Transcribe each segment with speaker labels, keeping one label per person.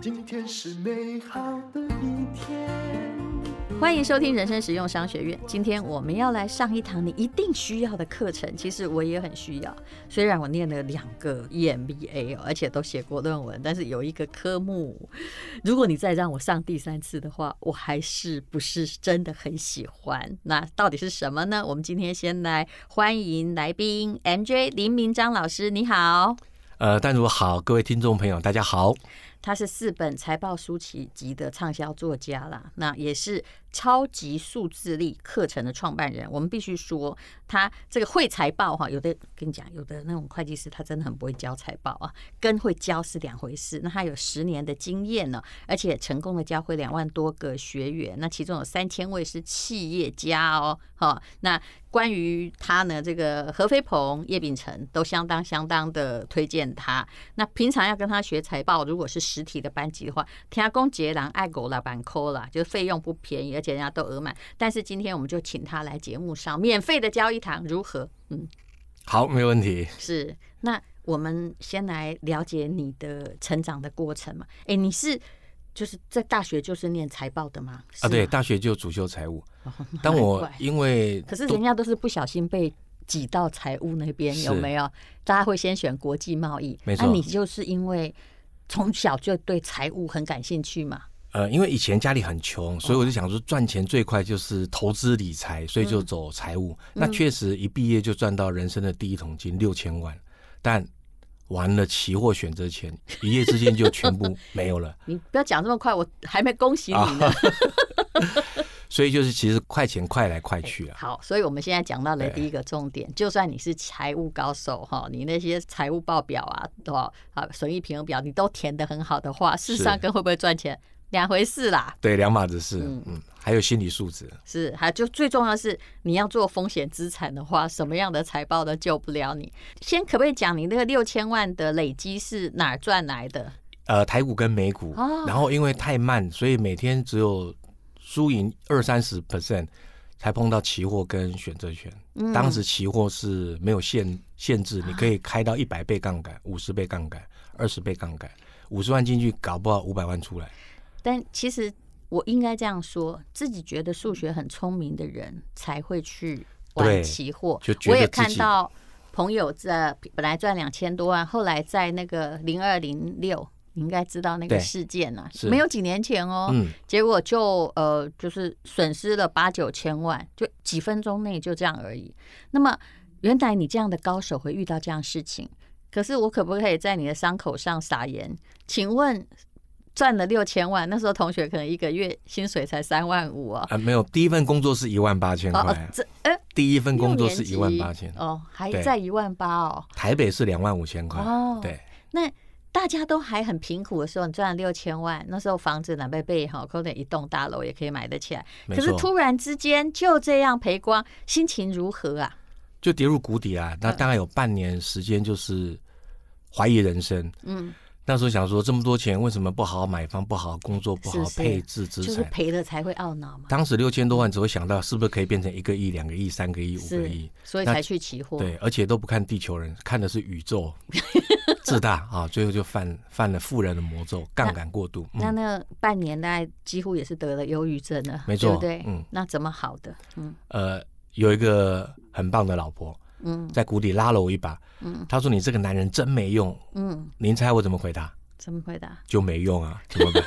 Speaker 1: 今天是美好的一天。
Speaker 2: 欢迎收听人生实用商学院。今天我们要来上一堂你一定需要的课程。其实我也很需要，虽然我念了两个 EMBA，而且都写过论文，但是有一个科目，如果你再让我上第三次的话，我还是不是真的很喜欢。那到底是什么呢？我们今天先来欢迎来宾 MJ 林明章老师，你好。
Speaker 3: 呃，丹如好，各位听众朋友，大家好。
Speaker 2: 他是四本财报书籍集的畅销作家啦，那也是超级数字力课程的创办人。我们必须说，他这个会财报哈，有的跟你讲，有的那种会计师他真的很不会教财报啊，跟会教是两回事。那他有十年的经验呢，而且成功的教会两万多个学员，那其中有三千位是企业家哦，哈，那。关于他呢，这个何飞鹏、叶秉成都相当相当的推荐他。那平常要跟他学财报，如果是实体的班级的话，听讲捷蓝爱狗老板抠了，就是费用不便宜，而且人家都额满。但是今天我们就请他来节目上免费的教一堂，如何？嗯，
Speaker 3: 好，没问题。
Speaker 2: 是，那我们先来了解你的成长的过程嘛？哎，你是。就是在大学就是念财报的吗？
Speaker 3: 啊，对，大学就主修财务。当我因为
Speaker 2: 可是人家都是不小心被挤到财务那边，有没有？大家会先选国际贸易。那你就是因为从小就对财务很感兴趣嘛？
Speaker 3: 呃，因为以前家里很穷，所以我就想说赚钱最快就是投资理财，所以就走财务。嗯、那确实一毕业就赚到人生的第一桶金六千万，但。玩了期货选择权，一夜之间就全部 没有了。
Speaker 2: 你不要讲这么快，我还没恭喜你呢。
Speaker 3: 所以就是其实快钱快来快去啊。
Speaker 2: 好，所以我们现在讲到的第一个重点，就算你是财务高手哈，你那些财务报表啊，对吧？啊，损益平衡表你都填的很好的话，事实上跟会不会赚钱？两回事啦，
Speaker 3: 对，两码子事。嗯嗯，还有心理素质
Speaker 2: 是，还就最重要的是你要做风险资产的话，什么样的财报都救不了你。先可不可以讲你那个六千万的累积是哪儿赚来的？
Speaker 3: 呃，台股跟美股，哦、然后因为太慢，所以每天只有输赢二三十 percent 才碰到期货跟选择权。嗯、当时期货是没有限限制，你可以开到一百倍杠杆、五十倍杠杆、二十倍杠杆，五十万进去，搞不好五百万出来。
Speaker 2: 但其实我应该这样说，自己觉得数学很聪明的人才会去玩期货。我也看到朋友在本来赚两千多万，后来在那个零二零六，你应该知道那个事件呢、啊，没有几年前哦，嗯、结果就呃就是损失了八九千万，就几分钟内就这样而已。那么原来你这样的高手会遇到这样事情，可是我可不可以在你的伤口上撒盐？请问？赚了六千万，那时候同学可能一个月薪水才三万五啊。啊，
Speaker 3: 没有，第一份工作是一万八千块。这，哎，第一份工作是一万八千。
Speaker 2: 哦，还在一万八哦。
Speaker 3: 台北是两万五千块。哦，对。
Speaker 2: 那大家都还很贫苦的时候，你赚了六千万，那时候房子南北背哈，可能一栋大楼也可以买得起来。可是突然之间就这样赔光，心情如何啊？
Speaker 3: 就跌入谷底啊！那大概有半年时间，就是怀疑人生。嗯。那时候想说，这么多钱为什么不好好买房，不好好工作，不好好配置资产？
Speaker 2: 就是赔了才会懊恼嘛。
Speaker 3: 当时六千多万，只会想到是不是可以变成一个亿、两个亿、三个亿、五个亿，
Speaker 2: 所以才去期货。
Speaker 3: 对，而且都不看地球人，看的是宇宙，自大啊！最后就犯犯了富人的魔咒，杠杆过度。
Speaker 2: 那那半年大概几乎也是得了忧郁症了，没错，对，嗯。那怎么好的？嗯，
Speaker 3: 呃，有一个很棒的老婆。嗯，在谷底拉了我一把。嗯，他说：“你这个男人真没用。”嗯，您猜我怎么回答？
Speaker 2: 怎么回答？
Speaker 3: 就没用啊，怎么办？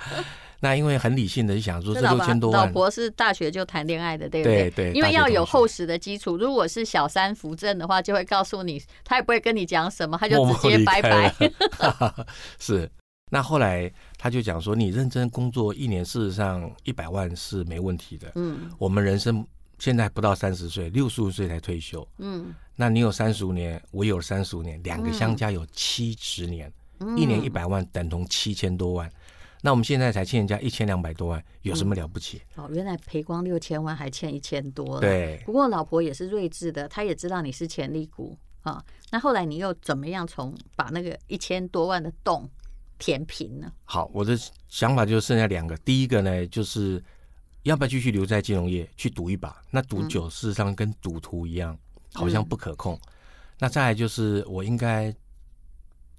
Speaker 3: 那因为很理性的想说，这六千多万，
Speaker 2: 老婆是大学就谈恋爱的，对不对？对，对，因为要有厚实的基础。如果是小三扶正的话，就会告诉你，他也不会跟你讲什么，他就直接拜拜。
Speaker 3: 是。那后来他就讲说，你认真工作一年，事实上一百万是没问题的。嗯，我们人生。现在不到三十岁，六十五岁才退休。嗯，那你有三十五年，我有三十五年，两个相加有七十年，嗯、一年一百万等同七千多万。那我们现在才欠人家一千两百多万，有什么了不起？
Speaker 2: 嗯、哦，原来赔光六千万，还欠一千多。
Speaker 3: 对，
Speaker 2: 不过老婆也是睿智的，她也知道你是潜力股啊、哦。那后来你又怎么样从把那个一千多万的洞填平呢？
Speaker 3: 好，我的想法就剩下两个，第一个呢就是。要不要继续留在金融业去赌一把？那赌酒事实上跟赌徒一样，好像不可控。嗯、那再来就是我应该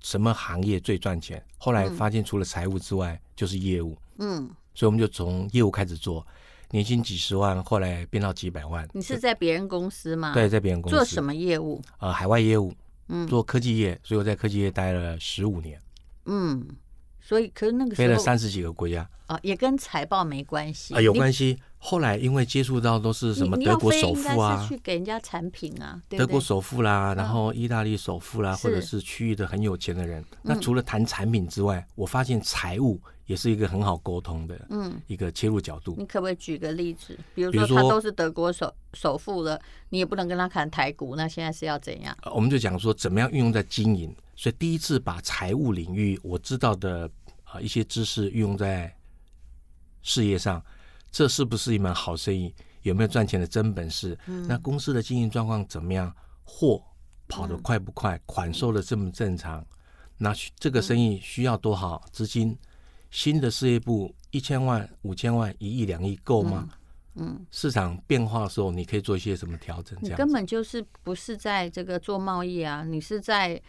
Speaker 3: 什么行业最赚钱？后来发现除了财务之外，就是业务。嗯，所以我们就从业务开始做，年薪几十万，后来变到几百万。
Speaker 2: 你是在别人公司吗？
Speaker 3: 对，在别人公司
Speaker 2: 做什么业务？
Speaker 3: 呃，海外业务，嗯，做科技业，所以我在科技业待了十五年。
Speaker 2: 嗯，所以可是那个时候
Speaker 3: 飞了三十几个国家。
Speaker 2: 啊，也跟财报没关系
Speaker 3: 啊，有关系。后来因为接触到都是什么德国首富啊，
Speaker 2: 去给人家产品啊，
Speaker 3: 德国首富啦，然后意大利首富啦，或者是区域的很有钱的人。那除了谈产品之外，我发现财务也是一个很好沟通的，嗯，一个切入角度。
Speaker 2: 你可不可以举个例子？比如说他都是德国首首富了，你也不能跟他谈台股，那现在是要怎样？
Speaker 3: 我们就讲说怎么样运用在经营。所以第一次把财务领域我知道的啊一些知识运用在事业上。这是不是一门好生意？有没有赚钱的真本事？嗯、那公司的经营状况怎么样？货跑得快不快？嗯、款收的正不正常？那这个生意需要多少资金？嗯、新的事业部一千万、五千万、一亿、两亿够吗？嗯，嗯市场变化的时候，你可以做一些什么调整？这样
Speaker 2: 根本就是不是在这个做贸易啊？你是在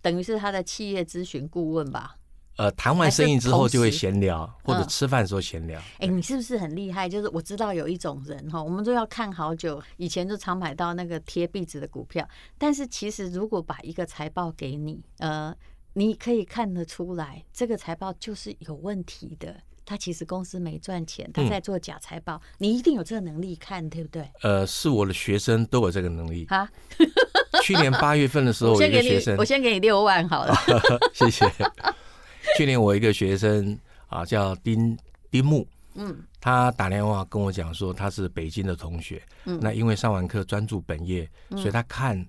Speaker 2: 等于是他的企业咨询顾问吧？
Speaker 3: 呃，谈完生意之后就会闲聊，或者吃饭的时候闲聊。
Speaker 2: 哎、嗯欸，你是不是很厉害？就是我知道有一种人哈，我们都要看好久，以前就常买到那个贴壁纸的股票。但是其实如果把一个财报给你，呃，你可以看得出来，这个财报就是有问题的。他其实公司没赚钱，他在做假财报。嗯、你一定有这个能力看，对不对？
Speaker 3: 呃，是我的学生都有这个能力。啊，去年八月份的时候，我先给你，
Speaker 2: 我先给你六万好了。
Speaker 3: 谢谢。去年我一个学生啊，叫丁丁木，嗯，他打电话跟我讲说他是北京的同学，嗯，那因为上完课专注本业，嗯、所以他看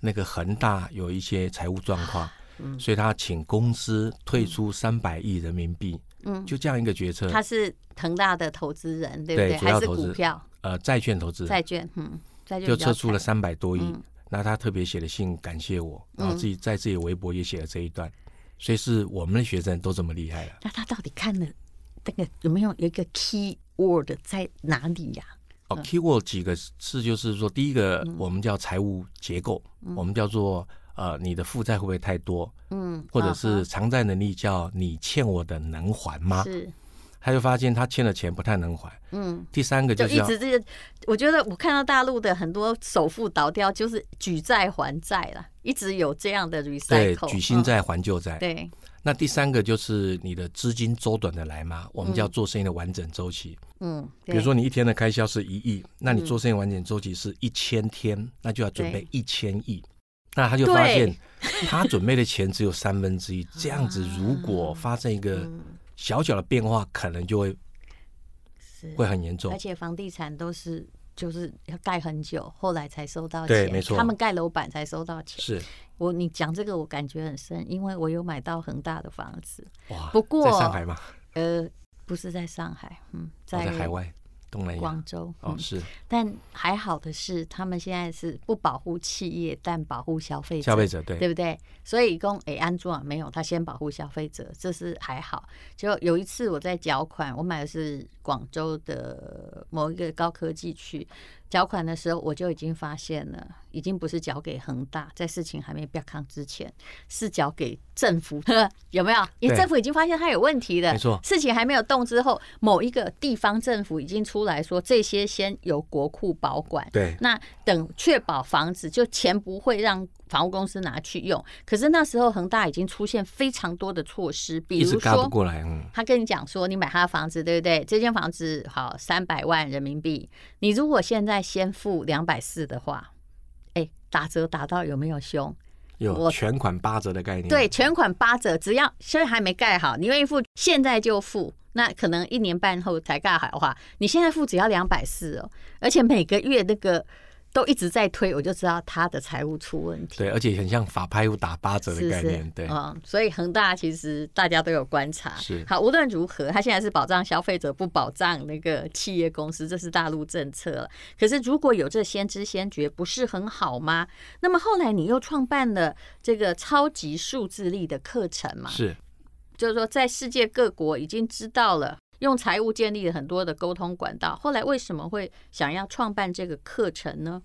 Speaker 3: 那个恒大有一些财务状况，嗯，所以他请公司退出三百亿人民币，嗯，就这样一个决策。
Speaker 2: 他是腾大的投资人，对不对？对，主要投资，还是股票？
Speaker 3: 呃，债券投资，
Speaker 2: 债券，嗯，债券
Speaker 3: 就撤出了三百多亿。嗯、那他特别写了信感谢我，然后自己在自己微博也写了这一段。所以是我们的学生都这么厉害了。
Speaker 2: 那他到底看了那个有没有一个 key word 在哪里呀？
Speaker 3: 哦，key word 几个字就是说，第一个我们叫财务结构，我们叫做呃你的负债会不会太多？嗯，或者是偿债能力叫你欠我的能还吗？是。他就发现他欠的钱不太能还。嗯。第三个就是
Speaker 2: 就一直这个，我觉得我看到大陆的很多首富倒掉，就是举债还债了。一直有这样的 recycle，
Speaker 3: 对，举新债还旧债。
Speaker 2: 对，
Speaker 3: 那第三个就是你的资金周转的来吗？我们叫做生意的完整周期。嗯，比如说你一天的开销是一亿，那你做生意完整周期是一千天，那就要准备一千亿。那他就发现他准备的钱只有三分之一，这样子 如果发生一个小小的变化，可能就会会很严重。
Speaker 2: 而且房地产都是。就是要盖很久，后来才收到钱。对，没错，他们盖楼板才收到钱。是我，你讲这个我感觉很深，因为我有买到恒大的房子。哇！不过
Speaker 3: 在上海吗？
Speaker 2: 呃，不是在上海，嗯，在，
Speaker 3: 在海外。
Speaker 2: 广州
Speaker 3: 哦是，
Speaker 2: 但还好的是，他们现在是不保护企业，但保护消费者，
Speaker 3: 消费者对
Speaker 2: 对不对？所以一共诶，安卓没有，他先保护消费者，这是还好。就有一次我在缴款，我买的是广州的某一个高科技区。缴款的时候，我就已经发现了，已经不是缴给恒大，在事情还没变康之前，是缴给政府，有没有？因为政府已经发现它有问题了，没错。事情还没有动之后，某一个地方政府已经出来说，这些先由国库保管，对。那等确保房子，就钱不会让房屋公司拿去用。可是那时候恒大已经出现非常多的措施，比如说，他跟你讲说，你买他的房子，对不对？这间房子好三百万人民币，你如果现在先付两百四的话，哎，打折打到有没有凶？
Speaker 3: 有全款八折的概念。
Speaker 2: 对，全款八折，只要现在还没盖好，你愿意付，现在就付。那可能一年半后才盖好的话，你现在付只要两百四哦，而且每个月那个。都一直在推，我就知道他的财务出问题。
Speaker 3: 对，而且很像法拍屋打八折的概念。是是对，
Speaker 2: 嗯，所以恒大其实大家都有观察。
Speaker 3: 是，
Speaker 2: 好，无论如何，他现在是保障消费者，不保障那个企业公司，这是大陆政策了。可是如果有这先知先觉，不是很好吗？那么后来你又创办了这个超级数字力的课程嘛？
Speaker 3: 是，
Speaker 2: 就是说在世界各国已经知道了。用财务建立了很多的沟通管道，后来为什么会想要创办这个课程呢？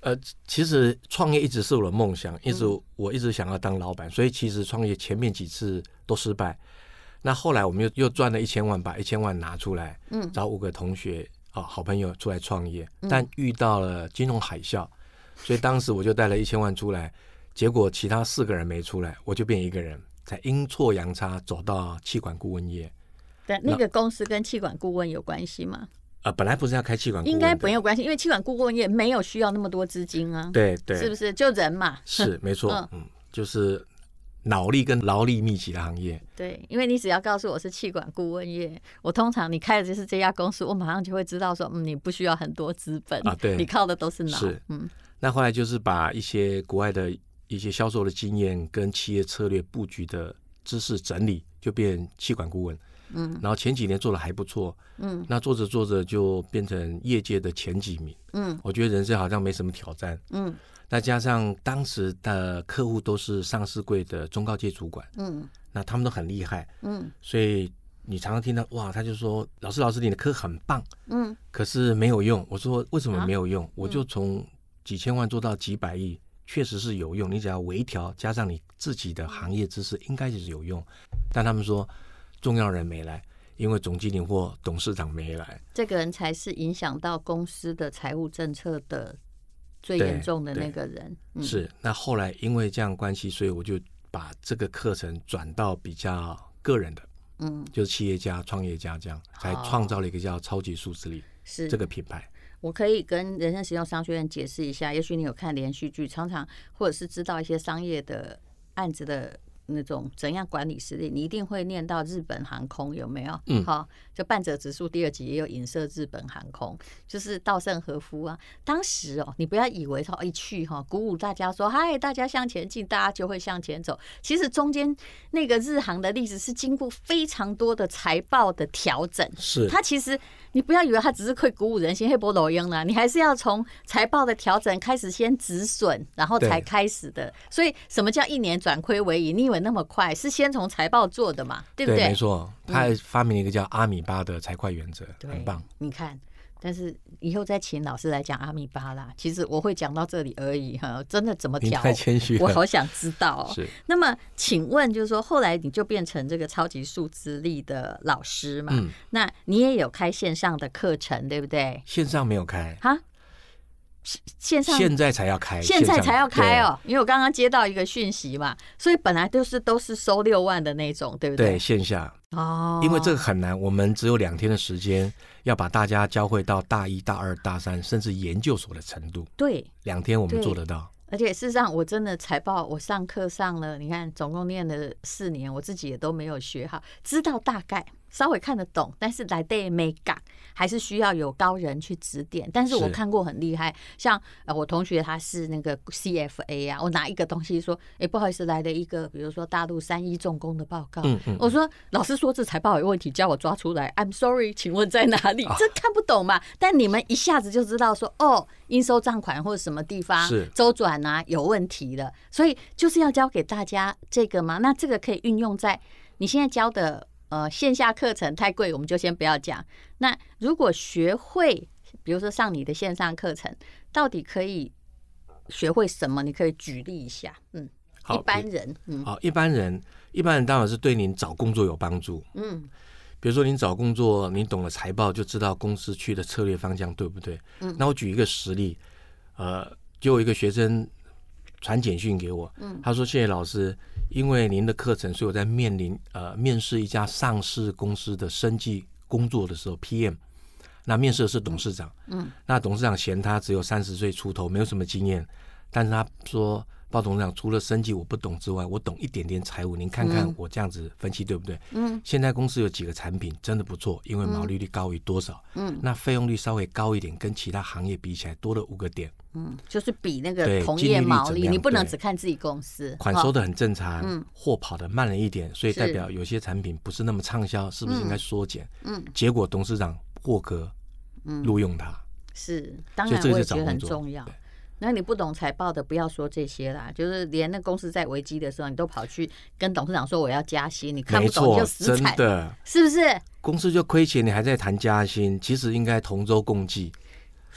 Speaker 3: 呃，其实创业一直是我的梦想，一直我一直想要当老板，所以其实创业前面几次都失败。那后来我们又又赚了一千万，把一千万拿出来，嗯，找五个同学啊好朋友出来创业，但遇到了金融海啸，所以当时我就带了一千万出来，结果其他四个人没出来，我就变一个人，才阴错阳差走到气管顾问业。
Speaker 2: 对，那个公司跟气管顾问有关系吗？
Speaker 3: 呃，本来不是要开气管顾问，
Speaker 2: 应该没有关系，因为气管顾问业没有需要那么多资金啊。
Speaker 3: 对对，
Speaker 2: 是不是就人嘛？
Speaker 3: 是 没错，嗯，就是脑力跟劳力密集的行业。
Speaker 2: 对，因为你只要告诉我是气管顾问业，我通常你开的就是这家公司，我马上就会知道说，嗯，你不需要很多资本
Speaker 3: 啊，对，
Speaker 2: 你靠的都是脑。
Speaker 3: 是，
Speaker 2: 嗯。
Speaker 3: 那后来就是把一些国外的一些销售的经验跟企业策略布局的知识整理，就变气管顾问。嗯，然后前几年做的还不错，嗯，那做着做着就变成业界的前几名，嗯，我觉得人生好像没什么挑战，嗯，那加上当时的客户都是上市柜的中高阶主管，嗯，那他们都很厉害，嗯，所以你常常听到哇，他就说老师老师你的课很棒，嗯，可是没有用，我说为什么没有用？啊、我就从几千万做到几百亿，确实是有用，你只要微调加上你自己的行业知识，应该就是有用，但他们说。重要人没来，因为总经理或董事长没来，
Speaker 2: 这个人才是影响到公司的财务政策的最严重的那个人。
Speaker 3: 嗯、是，那后来因为这样关系，所以我就把这个课程转到比较个人的，嗯，就是企业家、创业家这样，才创造了一个叫超级数字力是这个品牌。
Speaker 2: 我可以跟人生实用商学院解释一下，也许你有看连续剧，常常或者是知道一些商业的案子的。那种怎样管理实力，你一定会念到日本航空有没有？嗯，好，就半泽直树第二集也有影射日本航空，就是稻盛和夫啊。当时哦，你不要以为说一去哈，鼓舞大家说嗨，大家向前进，大家就会向前走。其实中间那个日航的例子是经过非常多的财报的调整，
Speaker 3: 是
Speaker 2: 它其实。你不要以为它只是会鼓舞人心、黑波抖音了，你还是要从财报的调整开始，先止损，然后才开始的。所以，什么叫一年转亏为盈？你以为那么快？是先从财报做的嘛？对不对？
Speaker 3: 对，没错，他还发明了一个叫阿米巴的财会原则，嗯、很棒。
Speaker 2: 你看。但是以后再请老师来讲阿米巴啦。其实我会讲到这里而已哈，真的怎么调？
Speaker 3: 太谦虚，
Speaker 2: 我好想知道哦。
Speaker 3: 是。
Speaker 2: 那么请问，就是说后来你就变成这个超级数字力的老师嘛？嗯。那你也有开线上的课程，对不对？
Speaker 3: 线上没有开。哈？
Speaker 2: 线上
Speaker 3: 现在才要开，
Speaker 2: 现在才要开哦。因为我刚刚接到一个讯息嘛，所以本来都是都是收六万的那种，对不对？
Speaker 3: 对，线下哦。因为这个很难，我们只有两天的时间，要把大家教会到大一、大二、大三，甚至研究所的程度。
Speaker 2: 对，
Speaker 3: 两天我们做得到。
Speaker 2: 而且事实上，我真的财报，我上课上了，你看总共念了四年，我自己也都没有学好，知道大概。稍微看得懂，但是来对没讲，还是需要有高人去指点。但是我看过很厉害，像呃我同学他是那个 CFA 啊，我拿一个东西说，哎、欸、不好意思，来了一个比如说大陆三一重工的报告，嗯嗯，我说老师说这财报有问题，叫我抓出来，I'm sorry，请问在哪里？这看不懂嘛？但你们一下子就知道说，哦，应收账款或者什么地方周转啊有问题了，所以就是要教给大家这个嘛。那这个可以运用在你现在教的。呃，线下课程太贵，我们就先不要讲。那如果学会，比如说上你的线上课程，到底可以学会什么？你可以举例一下。嗯，好，一般人，嗯，
Speaker 3: 好，一般人，一般人当然是对您找工作有帮助。嗯，比如说您找工作，您懂了财报，就知道公司去的策略方向对不对？嗯，那我举一个实例，呃，就有一个学生传简讯给我，嗯，他说谢谢老师。因为您的课程，所以我在面临呃面试一家上市公司的生计工作的时候，PM，那面试的是董事长，嗯，那董事长嫌他只有三十岁出头，没有什么经验，但是他说。包董事长，除了生计我不懂之外，我懂一点点财务。您看看我这样子分析对不对？嗯，现在公司有几个产品真的不错，因为毛利率高于多少？嗯，那费用率稍微高一点，跟其他行业比起来多了五个点。
Speaker 2: 嗯，就是比那个同业毛利，你不能只看自己公司。
Speaker 3: 款收的很正常，嗯，货跑的慢了一点，所以代表有些产品不是那么畅销，是不是应该缩减？嗯，结果董事长获格，嗯，录用他。
Speaker 2: 是，当然我也觉得很重要。那你不懂财报的，不要说这些啦。就是连那公司在危机的时候，你都跑去跟董事长说我要加薪，你看不懂就死惨，真的，是不是？
Speaker 3: 公司就亏钱，你还在谈加薪，其实应该同舟共济。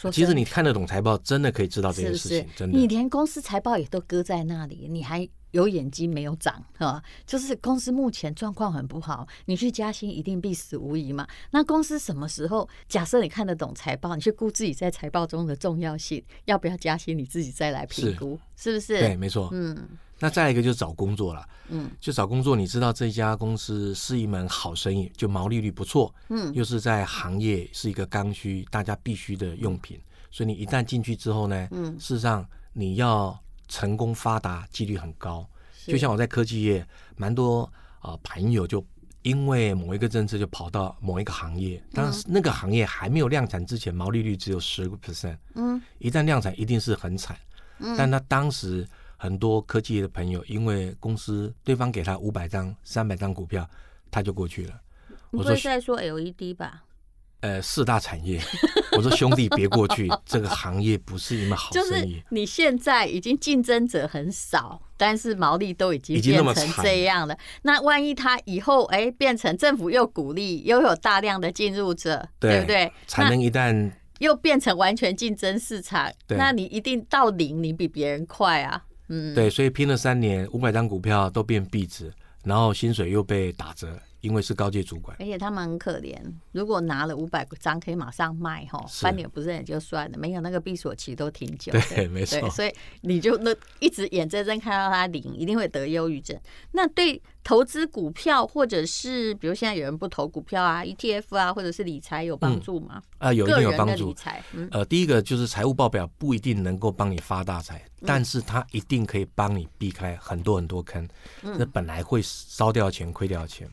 Speaker 2: 说
Speaker 3: 其实你看得懂财报，真的可以知道这件事情。
Speaker 2: 是是
Speaker 3: 真的，
Speaker 2: 你连公司财报也都搁在那里，你还有眼睛没有长啊？就是公司目前状况很不好，你去加薪一定必死无疑嘛。那公司什么时候？假设你看得懂财报，你去估自己在财报中的重要性，要不要加薪，你自己再来评估，是，是不是？
Speaker 3: 对，没错。
Speaker 2: 嗯。
Speaker 3: 那再一个就是找工作了，
Speaker 2: 嗯，
Speaker 3: 就找工作，你知道这家公司是一门好生意，就毛利率不错，
Speaker 2: 嗯，
Speaker 3: 又是在行业是一个刚需，大家必须的用品，所以你一旦进去之后呢，
Speaker 2: 嗯，
Speaker 3: 事实上你要成功发达几率很高。就像我在科技业，蛮多啊、呃、朋友就因为某一个政策就跑到某一个行业，但是那个行业还没有量产之前，毛利率只有十个 percent，
Speaker 2: 嗯，
Speaker 3: 一旦量产一定是很惨，嗯，但他当时。很多科技的朋友，因为公司对方给他五百张、三百张股票，他就过去了。
Speaker 2: 我说在说 LED 吧？
Speaker 3: 呃，四大产业。我说兄弟别过去，这个行业不是一门好生意。
Speaker 2: 就是你现在已经竞争者很少，但是毛利都已经变成这样了。那万一他以后哎变成政府又鼓励，又有大量的进入者，对，对不对？
Speaker 3: 产能一旦
Speaker 2: 又变成完全竞争市场，那你一定到零，你比别人快啊。嗯，
Speaker 3: 对，所以拼了三年，五百张股票都变壁纸，然后薪水又被打折，因为是高阶主管。
Speaker 2: 而且他们很可怜，如果拿了五百张可以马上卖哈，翻脸不认也就算了，没有那个闭锁期都挺久。
Speaker 3: 对，没错。
Speaker 2: 所以你就那一直眼睁睁看到他零，一定会得忧郁症。那对。投资股票，或者是比如现在有人不投股票啊，ETF 啊，或者是理财有帮助吗？
Speaker 3: 啊、嗯呃，有一定有帮助。
Speaker 2: 理财，嗯，
Speaker 3: 呃，第一个就是财务报表不一定能够帮你发大财，嗯，但是它一定可以帮你避开很多很多坑。嗯，那本来会烧掉钱、亏掉钱。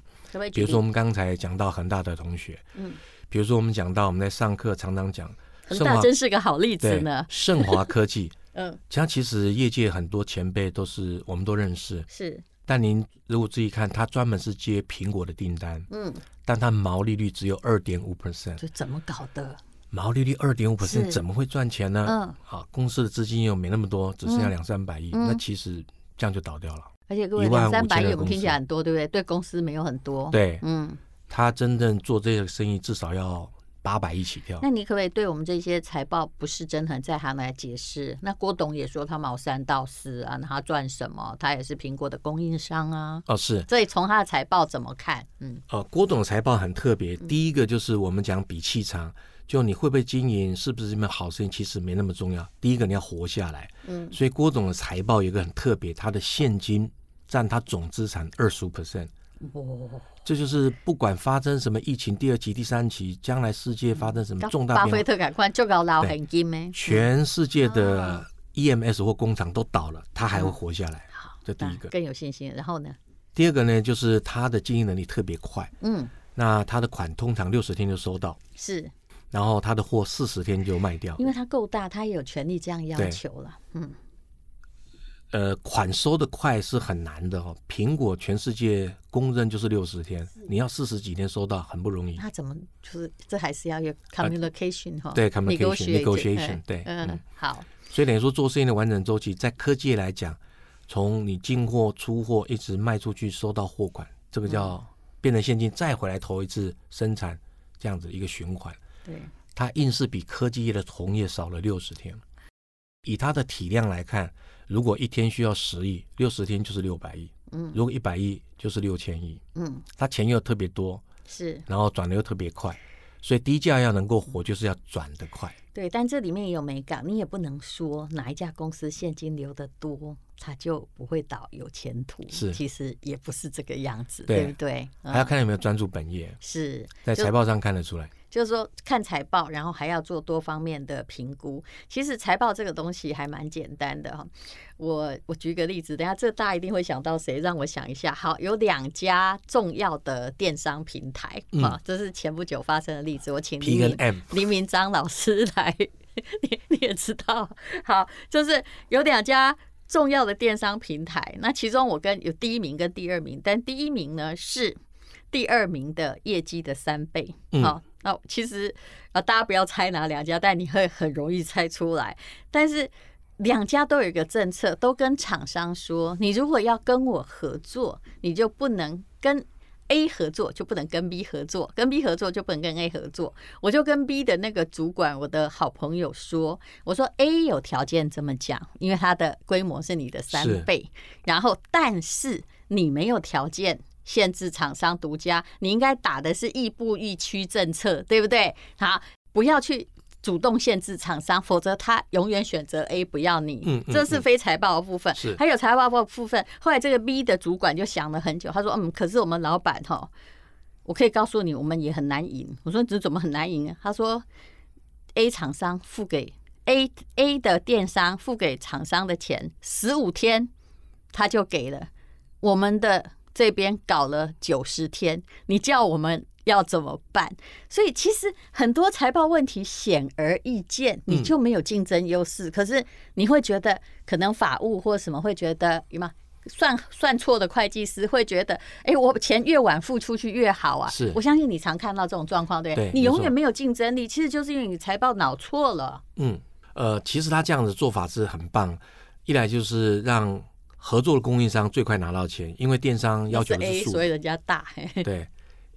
Speaker 3: 比如说我们刚才讲到恒大的同学，嗯，比如说我们讲到我们在上课常常讲，
Speaker 2: 恒大真是个好例子呢。
Speaker 3: 盛华科技，
Speaker 2: 嗯，
Speaker 3: 其实其实业界很多前辈都是我们都认识，
Speaker 2: 是。
Speaker 3: 但您如果注意看，他专门是接苹果的订单，
Speaker 2: 嗯，
Speaker 3: 但他毛利率只有二点五 percent，
Speaker 2: 这怎么搞的？
Speaker 3: 毛利率二点五 percent 怎么会赚钱呢？
Speaker 2: 嗯，
Speaker 3: 好，公司的资金又没那么多，只剩下两三百亿，那其实这样就倒掉了。
Speaker 2: 而且各位两三百亿，我们听起来很多，对不对？对公司没有很多。
Speaker 3: 对，
Speaker 2: 嗯，
Speaker 3: 他真正做这个生意至少要。八百亿起跳，
Speaker 2: 那你可不可以对我们这些财报不是真很在行来解释？那郭董也说他毛三到四啊，那他赚什么？他也是苹果的供应商啊。
Speaker 3: 哦，是。
Speaker 2: 所以从他的财报怎么看？嗯，
Speaker 3: 哦，郭董的财报很特别。第一个就是我们讲比气场，就你会不会经营，是不是一门好生意，其实没那么重要。第一个你要活下来。嗯，所以郭董的财报有一个很特别，他的现金占他总资产二十五 percent。
Speaker 2: 哦，
Speaker 3: 这就是不管发生什么疫情，第二期、第三期，将来世界发生什么重大变化，
Speaker 2: 巴菲特赶快就搞老现金，
Speaker 3: 全世界的 EMS 或工厂都倒了，他还会活下来。好，这第一个
Speaker 2: 更有信心。然后呢？
Speaker 3: 第二个呢，就是他的经营能力特别快。
Speaker 2: 嗯，
Speaker 3: 那他的款通常六十天就收到，
Speaker 2: 是，
Speaker 3: 然后他的货四十天就卖掉，
Speaker 2: 因为他够大，他也有权利这样要求了。嗯。
Speaker 3: 呃，款收的快是很难的哦。苹果全世界公认就是六十天，你要四十几天收到很不容易。
Speaker 2: 他怎么就是这还是要有 communication 哈、呃？
Speaker 3: 对，communication negotiation 对，
Speaker 2: 嗯，好。
Speaker 3: 所以等于说做生意的完整周期，在科技来讲，从你进货、出货一直卖出去，收到货款，这个叫变成现金，再回来投一次生产，这样子一个循环。
Speaker 2: 对，
Speaker 3: 它硬是比科技业的同业少了六十天。以它的体量来看。如果一天需要十亿，六十天就是六百亿。
Speaker 2: 嗯，
Speaker 3: 如果一百亿就是六千亿。
Speaker 2: 嗯，
Speaker 3: 它钱又特别多，
Speaker 2: 是，然
Speaker 3: 后转的又特别快，所以低价要能够活，就是要转的快。
Speaker 2: 对，但这里面也有美感，你也不能说哪一家公司现金流的多，它就不会倒，有前途。
Speaker 3: 是，
Speaker 2: 其实也不是这个样子，
Speaker 3: 对，
Speaker 2: 对不对？
Speaker 3: 还要看有没有专注本业。
Speaker 2: 是
Speaker 3: 在财报上看得出来。
Speaker 2: 就是说看财报，然后还要做多方面的评估。其实财报这个东西还蛮简单的哈。我我举个例子，等下这大家一定会想到谁？让我想一下。好，有两家重要的电商平台啊、嗯，这是前不久发生的例子。我请黎明黎明章老师来，你你也知道。好，就是有两家重要的电商平台，那其中我跟有第一名跟第二名，但第一名呢是第二名的业绩的三倍。好。嗯那、哦、其实啊，大家不要猜哪两家，但你会很容易猜出来。但是两家都有一个政策，都跟厂商说，你如果要跟我合作，你就不能跟 A 合作就不能跟 B 合作，跟 B 合作就不能跟 A 合作。我就跟 B 的那个主管，我的好朋友说：“我说 A 有条件这么讲，因为它的规模是你的三倍，然后但是你没有条件限制厂商独家，你应该打的是亦步亦趋政策，对不对？好，不要去。”主动限制厂商，否则他永远选择 A 不要你。嗯，这是非财报的部分。是，还有财报的部分。后来这个 B 的主管就想了很久，他说：“嗯，可是我们老板哈，我可以告诉你，我们也很难赢。”我说：“这怎么很难赢啊？”他说：“A 厂商付给 A A 的电商付给厂商的钱，十五天他就给了，我们的这边搞了九十天，你叫我们。”要怎么办？所以其实很多财报问题显而易见，你就没有竞争优势。可是你会觉得，可能法务或什么会觉得，有吗？算算错的会计师会觉得，哎，我钱越晚付出去越好啊。是，我相信你常看到这种状况，对不，对，你永远没有竞争力，其实就是因为你财报脑错了。嗯，呃，其实他这样的做法是很棒，一来就是让合作的供应商最快拿到钱，因为电商要求的是 A，所以人家大。对。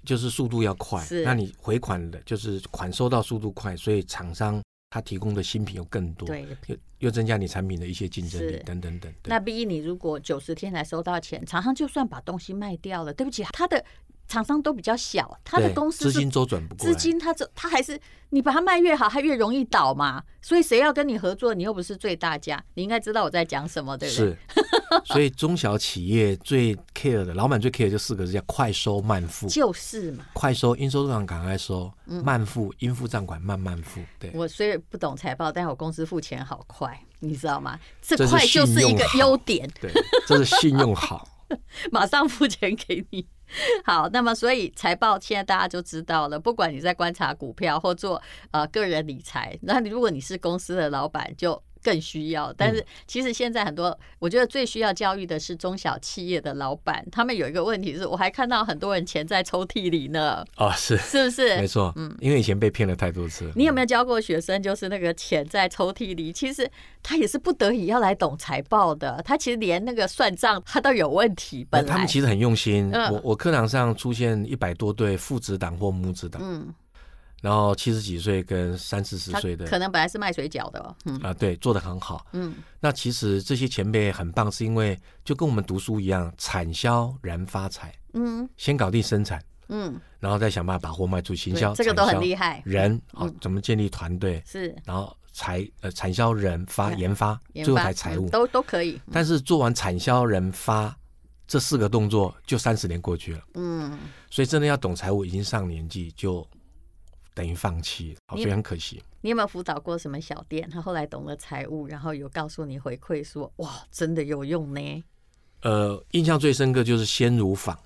Speaker 2: 就是速度要快，那你回款的，就是款收到速度快，所以厂商他提供的新品又更多，对，又又增加你产品的一些竞争力等等等。那 B 你如果九十天才收到钱，厂商就算把东西卖掉了，对不起，他的。厂商都比较小，他的公司资金周转不过，资金他这他还是你把它卖越好，他越容易倒嘛。所以谁要跟你合作，你又不是最大家，你应该知道我在讲什么，对不对？是。所以中小企业最 care 的，老板最 care 就四个字，叫快收慢付。就是嘛。快收应收账赶快收，慢付应付账款慢慢付。对。我虽然不懂财报，但我公司付钱好快，你知道吗？这快就是一个优点。对，这是信用好，马上付钱给你。好，那么所以财报现在大家就知道了。不管你在观察股票或做呃个人理财，那你如果你是公司的老板，就更需要。但是其实现在很多，我觉得最需要教育的是中小企业的老板。他们有一个问题是，我还看到很多人钱在抽屉里呢。哦，是，是不是？没错，嗯，因为以前被骗了太多次。你有没有教过学生，就是那个钱在抽屉里，其实他也是不得已要来懂财报的。他其实连那个算账他都有问题。本来他们其实很用心。我我课堂上出现一百多对父子档或母子档。嗯。然后七十几岁跟三四十岁的，可能本来是卖水饺的哦。嗯啊，对，做的很好。嗯，那其实这些前辈很棒，是因为就跟我们读书一样，产销燃发财。嗯，先搞定生产。嗯，然后再想办法把货卖出。行销这个都很厉害。人哦，怎么建立团队？是，然后财呃产销人发研发，最后才财务都都可以。但是做完产销人发这四个动作，就三十年过去了。嗯，所以真的要懂财务，已经上年纪就。等于放弃，所以很可惜。你有没有辅导过什么小店？他后来懂了财务，然后有告诉你回馈说：“哇，真的有用呢。”呃，印象最深刻就是鲜乳坊。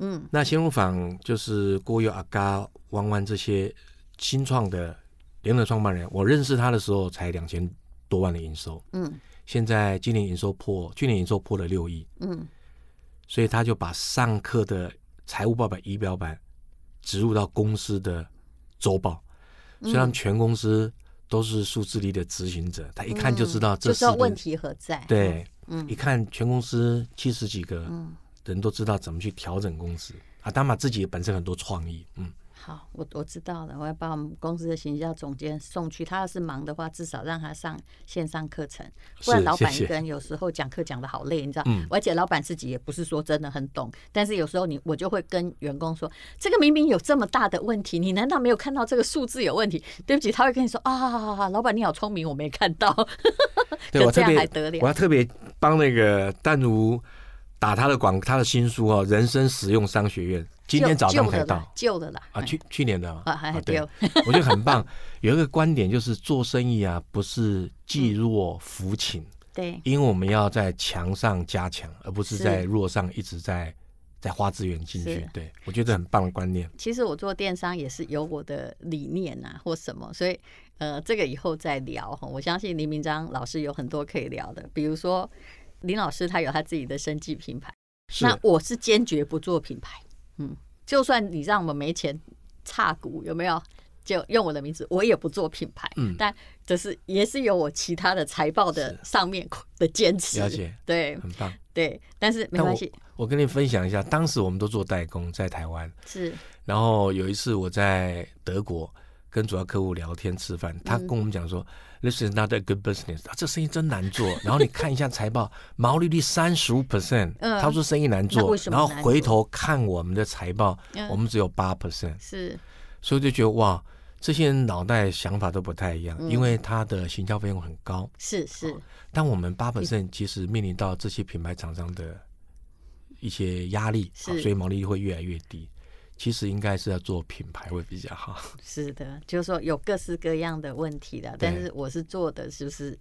Speaker 2: 嗯，那鲜乳坊就是郭佑、阿嘎、弯弯这些新创的联合创办人。我认识他的时候才两千多万的营收。嗯，现在今年营收破，去年营收破了六亿。嗯，所以他就把上课的财务报表、仪表板植入到公司的。周报，所以他们全公司都是数字力的执行者，他一看就知道这是问题何在。对，嗯，一看全公司七十几个人都知道怎么去调整公司啊，他们自己本身很多创意，嗯。好，我我知道了，我要把我们公司的行销总监送去。他要是忙的话，至少让他上线上课程，不然老板一个人有时候讲课讲的好累，你知道？嗯。而且老板自己也不是说真的很懂，但是有时候你我就会跟员工说，这个明明有这么大的问题，你难道没有看到这个数字有问题？对不起，他会跟你说啊，老板你好聪明，我没看到。对，我特别，我要特别帮那个淡如打他的广，他的新书哦，《人生实用商学院》。今天早上才到，旧的啦啊，去去年的啊，还对，我觉得很棒。有一个观点就是做生意啊，不是济弱扶倾，对，因为我们要在强上加强，而不是在弱上一直在在花资源进去。对，我觉得很棒的观念。其实我做电商也是有我的理念啊，或什么，所以呃，这个以后再聊哈。我相信林明章老师有很多可以聊的，比如说林老师他有他自己的生计品牌，那我是坚决不做品牌。嗯，就算你让我们没钱差股，有没有？就用我的名字，我也不做品牌。嗯，但这是也是有我其他的财报的上面 的坚持。了解，对，很棒。对。对，但是没关系。
Speaker 3: 我跟你分享一下，当时我们都做代工在台湾，
Speaker 2: 是。
Speaker 3: 然后有一次我在德国跟主要客户聊天吃饭，他跟我们讲说、嗯、，This is not a good business，啊这生意真难做。然后你看一下财报，毛利率三十五 percent，他说生意难做。然后回头看我们的财报，嗯、我们只有八 percent，是。所以就觉得哇，这些人脑袋想法都不太一样，嗯、因为他的行销费用很高，是是。但我们八 percent 其实面临到这些品牌厂商的。一些压力，所以毛利率会越来越低。其实应该是要做品牌会比较好。
Speaker 2: 是的，就是说有各式各样的问题的，但是我是做的是不是？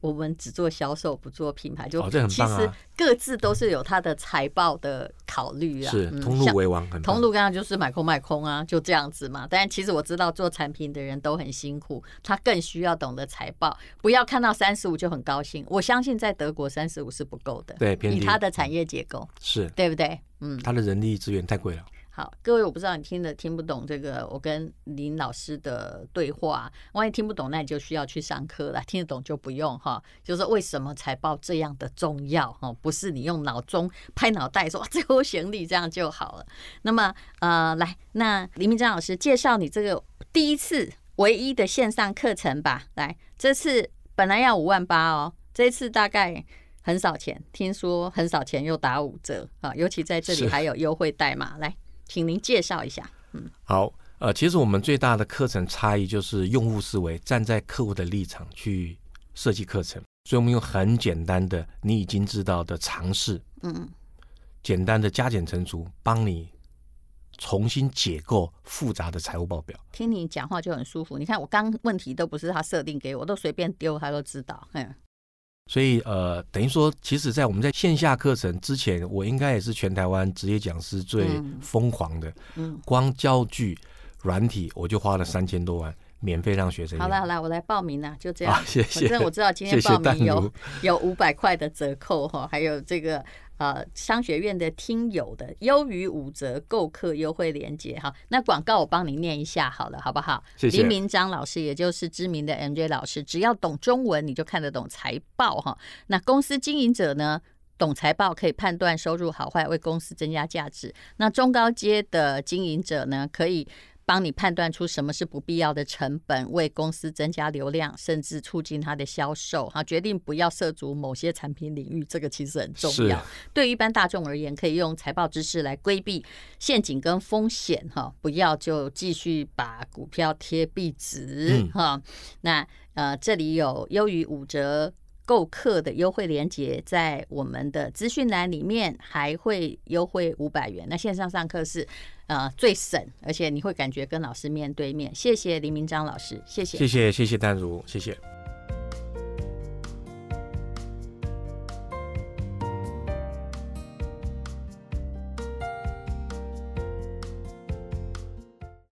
Speaker 2: 我们只做销售，不做品牌，就其实各自都是有它的财报的考虑啊。
Speaker 3: 是通路为王，
Speaker 2: 通路刚刚就是买空卖空啊，就这样子嘛。但其实我知道做产品的人都很辛苦，他更需要懂得财报，不要看到三十五就很高兴。我相信在德国三十五是不够的，
Speaker 3: 对，
Speaker 2: 以他的产业结构
Speaker 3: 是
Speaker 2: 对不对？嗯，
Speaker 3: 他的人力资源太贵了。
Speaker 2: 好，各位，我不知道你听得听不懂这个我跟林老师的对话。万一听不懂，那你就需要去上课了。听得懂就不用哈。就是为什么财报这样的重要哈？不是你用脑中拍脑袋说最后行李这样就好了。那么呃，来，那林明章老师介绍你这个第一次唯一的线上课程吧。来，这次本来要五万八哦，这次大概很少钱，听说很少钱又打五折啊，尤其在这里还有优惠代码来。请您介绍一下。嗯，
Speaker 3: 好，呃，其实我们最大的课程差异就是用户思维，站在客户的立场去设计课程。所以，我们用很简单的你已经知道的尝试，嗯，简单的加减乘除，帮你重新解构复杂的财务报表。
Speaker 2: 听你讲话就很舒服。你看，我刚问题都不是他设定给我，都随便丢，他都知道。嗯。
Speaker 3: 所以呃，等于说，其实，在我们在线下课程之前，我应该也是全台湾职业讲师最疯狂的。嗯，光教具软体我就花了三千多万，免费让学生。
Speaker 2: 好了好了，我来报名了，就这样。
Speaker 3: 啊、谢谢。
Speaker 2: 反正我知道今天报名有有五百块的折扣哈，还有这个。呃，商学院的听友的优于五折购课优惠链接哈，那广告我帮你念一下好了，好不好？
Speaker 3: 谢谢。
Speaker 2: 林明章老师，也就是知名的 MJ 老师，只要懂中文，你就看得懂财报哈。那公司经营者呢，懂财报可以判断收入好坏，为公司增加价值。那中高阶的经营者呢，可以。帮你判断出什么是不必要的成本，为公司增加流量，甚至促进它的销售。哈，决定不要涉足某些产品领域，这个其实很重要。对于一般大众而言，可以用财报知识来规避陷阱跟风险。哈，不要就继续把股票贴壁纸。哈、嗯，那呃，这里有优于五折购课的优惠链接，在我们的资讯栏里面还会优惠五百元。那线上上课是。呃，最省，而且你会感觉跟老师面对面。谢谢林明章老师，谢谢，
Speaker 3: 谢谢，谢谢淡如，谢谢。